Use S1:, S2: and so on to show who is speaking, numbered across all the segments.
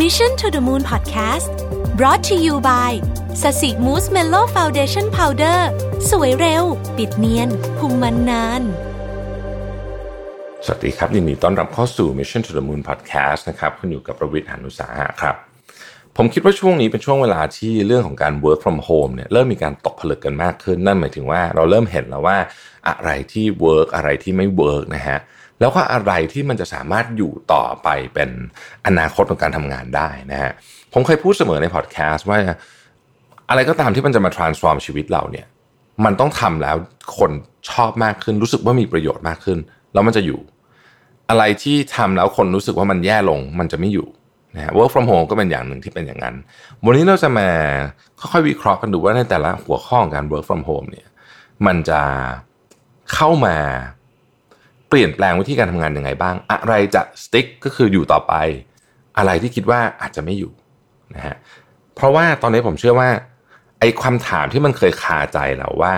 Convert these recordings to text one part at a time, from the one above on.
S1: Mission to the Moon Podcast brought to you by ศศิ Mousse Mellow Foundation Powder สวยเร็ว ปิดเนียนคุมมันนาน
S2: สวัสดีครับยินดีต้อนรับเข้าสู่ Mission to the Moon Podcast นะครับคุณอยู่กับผมรวิศ หาญอุตสาหะครับ ผมคิดว่าช่วงนี้เป็นช่วงเวลาที่เรื่องของการ work from home เนี่ยเริ่มมีการตกผลึกกันมากขึ้น นั่นหมายถึงว่าเราเริ่มเห็นแล้วว่าอะไรที่ work อะไรที่ไม่ work นะฮะ แล้วก็อะไรที่มันจะสามารถอยู่ต่อไปเป็นอนาคตของการทำงานได้นะฮะผมเคยพูดเสมอในพอดแคสต์ว่าอะไรก็ตามที่มันจะมา transform ชีวิตเราเนี่ยมันต้องทำแล้วคนชอบมากขึ้นรู้สึกว่ามีประโยชน์มากขึ้น แล้วมันจะอยู่ อะไรที่ทำแล้วคนรู้สึกว่ามันแย่ลงมันจะไม่อยู่นะฮะ work from home ก็เป็นอย่างหนึ่งที่เป็นอย่างนั้น วันนี้เราจะมาค่อยๆวิเคราะห์กันดูว่าในแต่ละหัวข้อของการ work from home เนี่ยมันจะเข้ามา เปลี่ยนแปลงวิธีการทำงานยังไงบ้าง อะไรจะ stick ก็คืออยู่ต่อไป อะไรที่คิดว่าอาจจะไม่อยู่นะฮะเพราะว่าตอนนี้ผมเชื่อว่าไอ้ความถามที่มันเคยคาใจเราว่า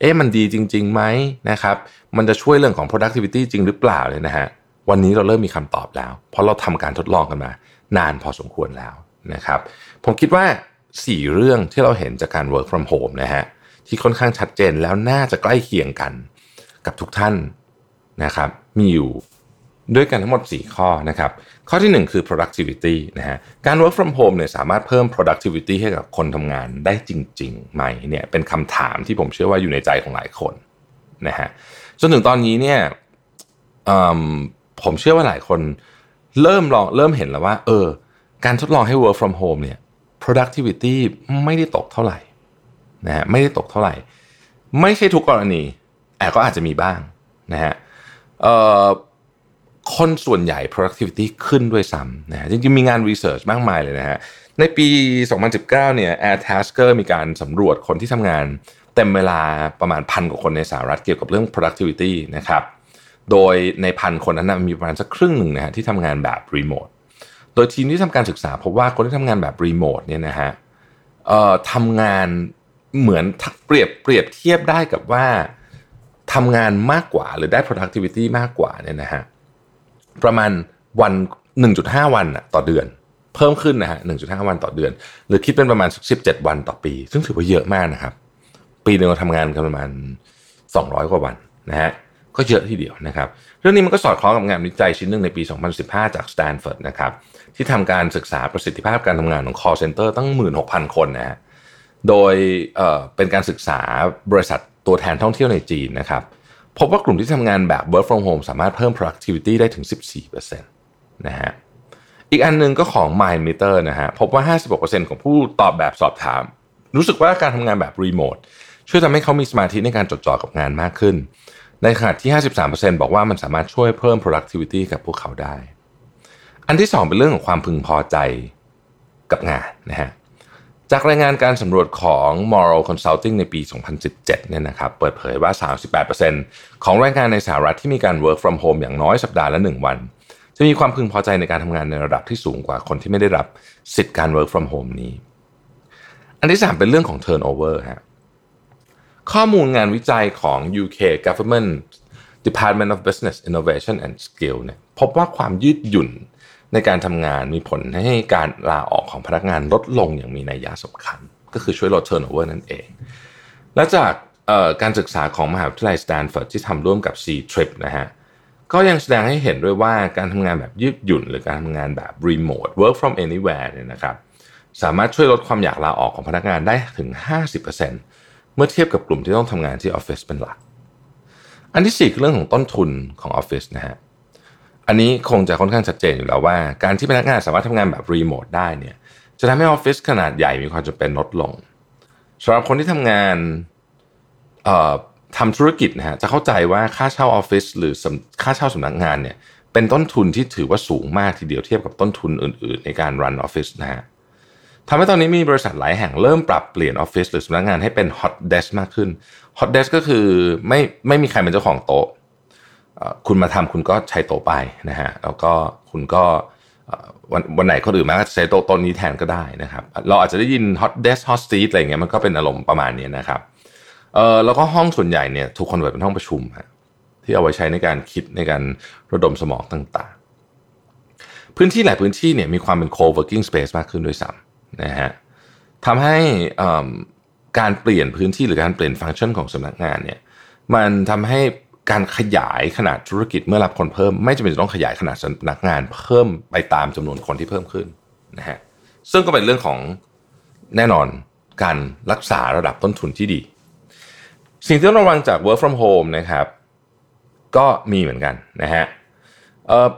S2: เอ๊ะมันดีจริงๆไหมนะครับ มันจะช่วยเรื่องของ productivity จริงหรือเปล่าเลยนะฮะวันนี้เราเริ่มมีคำตอบแล้ว เพราะเราทำการทดลองกันมา นานพอสมควรแล้วนะครับ ผมคิดว่า 4 เรื่องที่เราเห็นจากการ work from home นะฮะที่ค่อนข้างชัดเจนแล้วน่าจะใกล้เคียงกันกับทุกท่าน นะครับมีอยู่ด้วยกันทั้งหมด 4 ข้อนะครับ ข้อที่ 1 คือ productivity นะฮะ การ work from home เนี่ยสามารถเพิ่ม productivity ให้กับคนทำงานได้จริง ๆ ไหมเนี่ยเป็นคำถามที่ผมเชื่อว่าอยู่ในใจของหลายคนนะฮะ จนถึงตอนนี้เนี่ยผมเชื่อว่าหลายคนเริ่มลองเริ่มเห็นแล้วว่า เออ การทดลองให้ work from home เนี่ย productivity ไม่ได้ตกเท่าไหร่นะฮะไม่ได้ตกเท่าไหร่ ไม่ใช่ทุกกรณีแต่ก็อาจจะมีบ้างนะฮะ คนส่วนใหญ่ productivity ขึ้นด้วยซ้ำนะฮะจริงๆ มีงาน research มากมายเลยนะฮะ ในปี 2019 เนี่ย Airtasker มีการสำรวจคนที่ทำงานเต็มเวลาประมาณพันกว่าคนในสหรัฐเกี่ยวกับเรื่อง productivity นะครับ โดยในพันคนนั้นนะมีประมาณสักครึ่งหนึ่งนะฮะที่ทำงานแบบรีโมท โดยทีมที่ทำการศึกษาพบว่าคนที่ทำงานแบบรีโมทเนี่ยนะฮะทำงานเหมือนเปรียบเปรียบเทียบได้กับว่าำงานมากกว่า หรือได้ productivity มากกว่าเนี่ยนะฮะประมาณวัน 1.5 วันต่อเดือน เพิ่มขึ้นนะฮะ1.5 วันต่อเดือน หรือคิดเป็นประมาณ 17 วันต่อปี ซึ่งถือว่าเยอะมากนะครับ ปีหนึ่งเราทำงานกันประมาณ 200 กว่าวันนะฮะก็เยอะทีเดียวนะครับ เรื่องนี้มันก็สอดคล้องกับงานวิจัยชิ้นหนึ่งในปี 2015 จากสแตนฟอร์ดนะครับที่ทำการศึกษาประสิทธิภาพการทำงานของ call center ตั้ง 16,000 คนนะฮะโดยเอ่อเป็นการศึกษาบริษัท ตัวแทนท่องเที่ยวในจีนนะครับพบว่ากลุ่มที่ทำงานแบบ work from home สามารถเพิ่ม productivity ได้ถึง 14%นะฮะอีกอันนึงก็ของ Mind Meter นะฮะพบว่า 56%ของผู้ตอบแบบสอบถาม รู้สึกว่าการทำงานแบบรีโมทช่วยทำให้เขามีสมาธิในการจดจ่อกับงานมากขึ้น ในขณะที่ 53%บอกว่ามันสามารถช่วยเพิ่ม productivity กับพวกเขาได้ อันที่ 2 เป็นเรื่องของความพึงพอใจกับงานนะฮะ จากรายงานการสำรวจของ Moral Consulting ในปี 2017 เนี่ยนะครับ เปิดเผยว่า 38%ของแรงงานในสหรัฐที่มีการ work from home อย่างน้อยสัปดาห์ละ 1 วัน จะมีความพึงพอใจในการทำงานในระดับที่สูงกว่าคนที่ไม่ได้รับสิทธิการ work from home นี้ อันที่ 3 เป็นเรื่องของ turnover ฮะ ข้อมูลงานวิจัยของ UK Government Department of Business Innovation and Skill เนี่ย พบว่าความยืดหยุ่น ในการทำงานมีผลให้การลาออกของพนักงานลดลงอย่างมีนัยยะสำคัญ ก็คือช่วยลด turnover นั่นเอง และจากการศึกษาของมหาวิทยาลัยสแตนฟอร์ดที่ทำร่วมกับ C-Trip นะฮะก็ยังแสดงให้เห็นด้วยว่าการทำงานแบบยืดหยุ่น หรือการทำงานแบบ remote work from anywhere เนี่ยนะครับสามารถช่วยลดความอยากลาออกของพนักงานได้ถึง 50%เมื่อเทียบกับกลุ่มที่ต้องทำงานที่ออฟฟิศเป็นหลัก อันที่4คือเรื่องของต้นทุนของออฟฟิศนะฮะ อันนี้คงจะค่อนข้างชัดเจนอยู่แล้วว่า การที่พนักงานสามารถทำงานแบบรีโมทได้เนี่ยจะทำให้ออฟฟิศขนาดใหญ่มีความจำเป็นลดลงสำหรับคนที่ทำงานทำธุรกิจนะฮะจะเข้าใจว่าค่าเช่าออฟฟิศหรือค่าเช่าสำนักงานเนี่ยเป็นต้นทุนที่ถือว่าสูงมากทีเดียวเทียบกับต้นทุนอื่น ๆ ในการ run ออฟฟิศนะฮะทำให้ตอนนี้มีบริษัทหลายแห่งเริ่มปรับเปลี่ยนออฟฟิศหรือสำนักงานให้เป็น hot desk มากขึ้น hot desk ก็คือไม่ไม่มีใครเป็นเจ้าของโต๊ะ คุณมาทำคุณก็ใช้โต๊ะไปนะฮะแล้วก็คุณก็วันวันไหนคนอื่นมาก็ใช้โต๊ะตัวนี้แทนก็ได้นะครับ เราอาจจะได้ยิน hot desk hot seat อะไรเงี้ยมันก็เป็นอารมณ์ประมาณนี้นะครับเออแล้วก็ห้องส่วนใหญ่เนี่ยถูก convert เป็นห้องประชุมฮะที่เอาไว้ใช้ในการคิดในการระดมสมองต่างๆ พื้นที่หลายพื้นที่เนี่ยมีความเป็น co-working space มากขึ้นด้วยซ้ำนะฮะทำให้การเปลี่ยนพื้นที่หรือการเปลี่ยนฟังก์ชันของสำนักงานเนี่ยมันทำให้ การขยายขนาดธุรกิจเมื่อรับคนเพิ่ม ไม่จำเป็นจะต้องขยายขนาดสำนักงานเพิ่มไปตามจำนวนคนที่เพิ่มขึ้นนะฮะซึ่งก็เป็นเรื่องของแน่นอนการรักษาระดับต้นทุนที่ดี สิ่งที่ต้องระวังจาก work from home นะครับ ก็มีเหมือนกันนะฮะเออ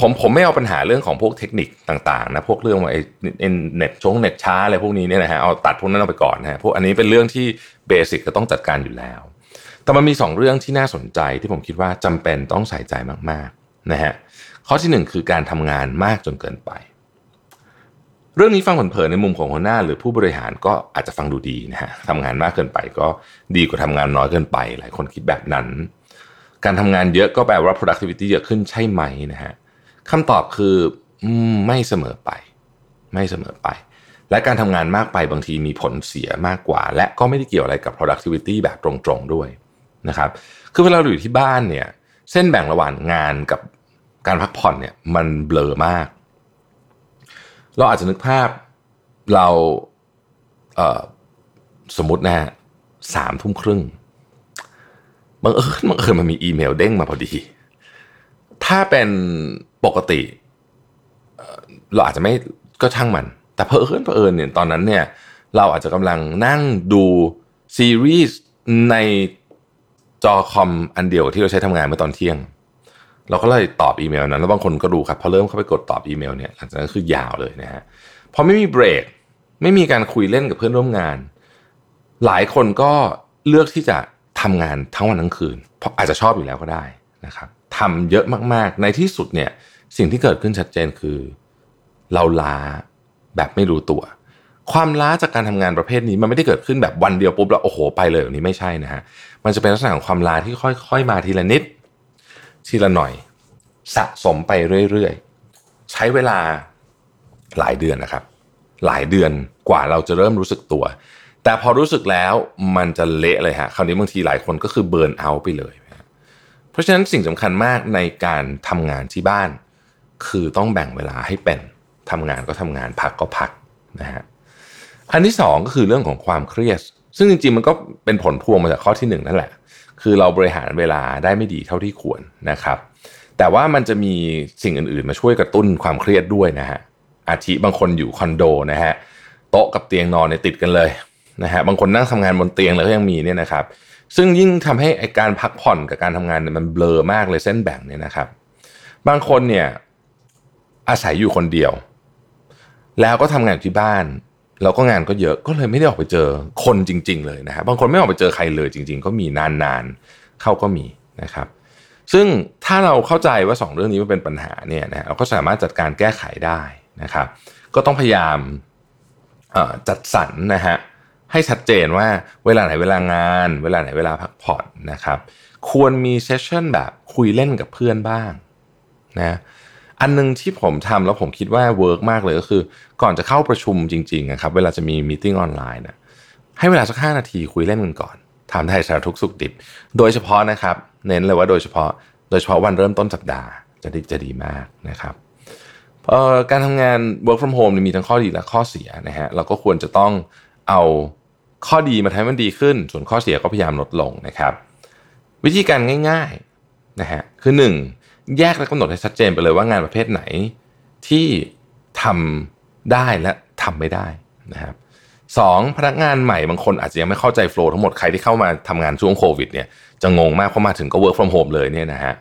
S2: ผมผมไม่เอาปัญหาเรื่องของพวกเทคนิคต่างๆนะพวกเรื่องว่าไอ้เน็ตชงเน็ตช้าอะไรพวกนี้เนี่ยนะฮะเอาตัดพวกนั้นเอาไปก่อนนะฮะพวกอันนี้เป็นเรื่องที่เบสิกก็ต้องจัดการอยู่แล้ว แต่มันมี 2 เรื่องที่น่าสนใจที่ผมคิดว่าจำเป็นต้องใส่ใจมากๆนะฮะข้อที่ 1 คือการทำงานมากจนเกินไป เรื่องนี้ฟังเผลอๆในมุมของหัวหน้า หรือผู้บริหารก็อาจจะฟังดูดีนะฮะทำงานมากเกินไปก็ดีกว่าทำงานน้อยเกินไป หลายคนคิดแบบนั้น การทำงานเยอะก็แปลว่า productivity เยอะขึ้นใช่ไหมนะฮะคำตอบคือไม่เสมอไป ไม่เสมอไป และการทำงานมากไปบางทีมีผลเสียมากกว่า และก็ไม่ได้เกี่ยวอะไรกับ productivity แบบตรงๆด้วย นะครับคือเวลาเราอยู่ที่บ้านเนี่ยเส้นแบ่งระหว่างงานกับการพักผ่อนเนี่ยมันเบลอมาก เราอาจจะนึกภาพเราสมมตินะฮะสามทุ่มครึ่งบังเอิญบังเอิญมันมีอีเมลเด้งมาพอดี ถ้าเป็นปกติ เราอาจจะไม่ก็ช่างมัน แต่เพอเอิญเพอเอิญเนี่ยตอนนั้นเนี่ยเราอาจจะกำลังนั่งดูซีรีส์ใน จอคอมอันเดียวที่เราใช้ทำงานเมื่อตอนเที่ยง เราก็เลยตอบอีเมลนั้น แล้วบางคนก็ดูครับพอเริ่มเข้าไปกดตอบอีเมลเนี่ยหลังจากนั้นคือยาวเลยนะฮะพอไม่มีเบรกไม่มีการคุยเล่นกับเพื่อนร่วมงาน หลายคนก็เลือกที่จะทำงานทั้งวันทั้งคืน เพราะอาจจะชอบอยู่แล้วก็ได้นะครับทำเยอะมากๆ ในที่สุดเนี่ยสิ่งที่เกิดขึ้นชัดเจนคือ เราล้าแบบไม่รู้ตัว ความล้าจากการทำงานประเภทนี้มันไม่ได้เกิดขึ้นแบบวันเดียวปุ๊บแล้วโอ้โหไปเลยแบบนี้ไม่ใช่นะฮะมันจะเป็นลักษณะของความล้าที่ค่อย ๆ มาทีละนิด ทีละหน่อย สะสมไปเรื่อยๆ ใช้เวลาหลายเดือนนะครับ หลายเดือนกว่าเราจะเริ่มรู้สึกตัว แต่พอรู้สึกแล้วมันจะเละเลยฮะคราวนี้บางทีหลายคนก็คือเบิร์นเอาไปเลย เพราะฉะนั้นสิ่งสำคัญมากในการทำงานที่บ้าน คือต้องแบ่งเวลาให้เป็นทำงานก็ทำงานพักก็พักนะฮะ อันที่สองก็คือเรื่องของความเครียด ซึ่งจริงๆมันก็เป็นผลพวงมาจากข้อที่หนึ่งนั่นแหละ คือเราบริหารเวลาได้ไม่ดีเท่าที่ควรนะครับ แต่ว่ามันจะมีสิ่งอื่นๆ มาช่วยกระตุ้นความเครียดด้วยนะฮะอาทิบางคนอยู่คอนโดนะฮะโต๊ะกับเตียงนอนเนี่ยติดกันเลยนะฮะบางคนนั่งทำงานบนเตียงเลยก็ยังมีเนี่ยนะครับ ซึ่งยิ่งทำให้ไอการพักผ่อนกับการทำงานเนี่ยมันเบลอมากเลยเส้นแบ่งเนี่ยนะครับ บางคนเนี่ยอาศัยอยู่คนเดียว แล้วก็ทำงานอยู่ที่บ้าน แล้วก็งานก็เยอะก็เลยไม่ได้ออกไปเจอคนจริง ๆ เลยนะฮะบางคนไม่ออกไปเจอใครเลยจริง ๆ ก็มีนานๆเข้าก็มีนะครับ ซึ่งถ้าเราเข้าใจว่า 2 เรื่องนี้มันเป็นปัญหาเนี่ยนะเราก็สามารถจัดการแก้ไขได้นะครับ ก็ต้องพยายามจัดสรรนะฮะให้ชัดเจนว่าเวลาไหนเวลางาน เวลาไหนเวลาพักผ่อนนะครับ ควรมี session แบบคุยเล่นกับเพื่อนบ้างนะ อันนึงที่ผมทำแล้วผมคิดว่า work มากเลยก็คือ ก่อนจะเข้าประชุมจริงๆนะครับเวลาจะมีมีติ้งออนไลน์นะให้เวลาสักห้านาทีคุยเล่นกันก่อนถามไทยสารทุกสุขดิบ โดยเฉพาะนะครับ เน้นเลยว่าโดยเฉพาะ โดยเฉพาะวันเริ่มต้นสัปดาห์จะดีจะดีมากนะครับการทำงาน work from home มีทั้งข้อดีและข้อเสียนะฮะเราก็ควรจะต้องเอาข้อดีมาทำให้มันดีขึ้น ส่วนข้อเสียก็พยายามลดลงนะครับ วิธีการง่ายๆนะฮะคือ 1. แยกและกำหนดให้ชัดเจนไปเลยว่างานประเภทไหนที่ทำได้และทำไม่ได้นะครับสองพนักงานใหม่บางคนอาจจะยังไม่เข้าใจโฟล์ทั้งหมดใครที่เข้ามาทำงานช่วงโควิดเนี่ยจะงงมากเพราะมาถึงก็ work from home เลยเนี่ยนะฮะ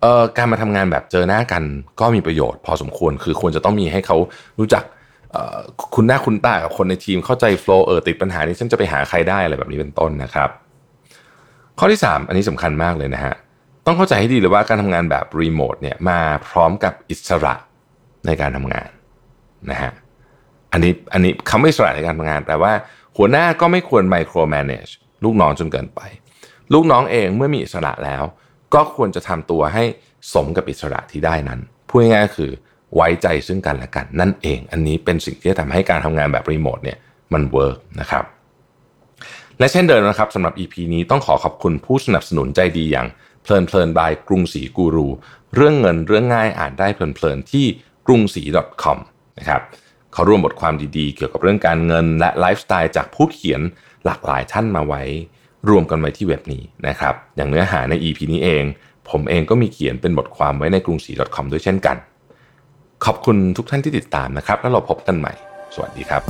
S2: เอ่อการมาทำงานแบบเจอหน้ากันก็มีประโยชน์พอสมควรคือควรจะต้องมีให้เขารู้จักคุณหน้าคุณตากับคนในทีมเข้าใจโฟล์เออติดปัญหานี้ฉันจะไปหาใครได้อะไรแบบนี้เป็นต้นนะครับ ข้อที่ 3 อันนี้สำคัญมากเลยนะฮะ ต้องเข้าใจให้ดีเลยว่าการทำงานแบบรีโมทเนี่ยมาพร้อมกับอิสระในการทำงานนะฮะอันนี้อันนี้คำว่าอิสระในการทำงานแปลว่า หัวหน้าก็ไม่ควรไมโครแมネจลูกน้องจนเกินไป ลูกน้องเองเมื่อมีอิสระแล้ว ก็ควรจะทำตัวให้สมกับอิสระที่ได้นั้นพูดง่ายๆคือไว้ใจซึ่งกันและกันนั่นเอง อันนี้เป็นสิ่งที่จะทำให้การทำงานแบบรีโมทเนี่ยมัน work นะครับและเช่นเดิมนะครับสำหรับ EP นี้ต้องขอขอบคุณผู้สนับสนุนใจดีอย่าง เพลินเพลิน by กรุงศรีกูรู เรื่องเงินเรื่องง่ายอ่านได้เพลินเพลินที่กรุงศรี .com นะครับเขารวมบทความดีๆ เกี่ยวกับเรื่องการเงินและไลฟ์สไตล์จากผู้เขียนหลากหลายท่านมาไว้ รวมกันไว้ที่เว็บนี้นะครับ อย่างเนื้อหาใน EP นี้เอง ผมเองก็มีเขียนเป็นบทความไว้ในกรุงศรี .com ด้วยเช่นกัน ขอบคุณทุกท่านที่ติดตามนะครับ แล้วเราพบกันใหม่ สวัสดีครับ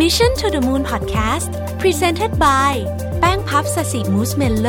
S1: Mission to the Moon Podcast Presented by แป้งพับสสิมูสเมลโล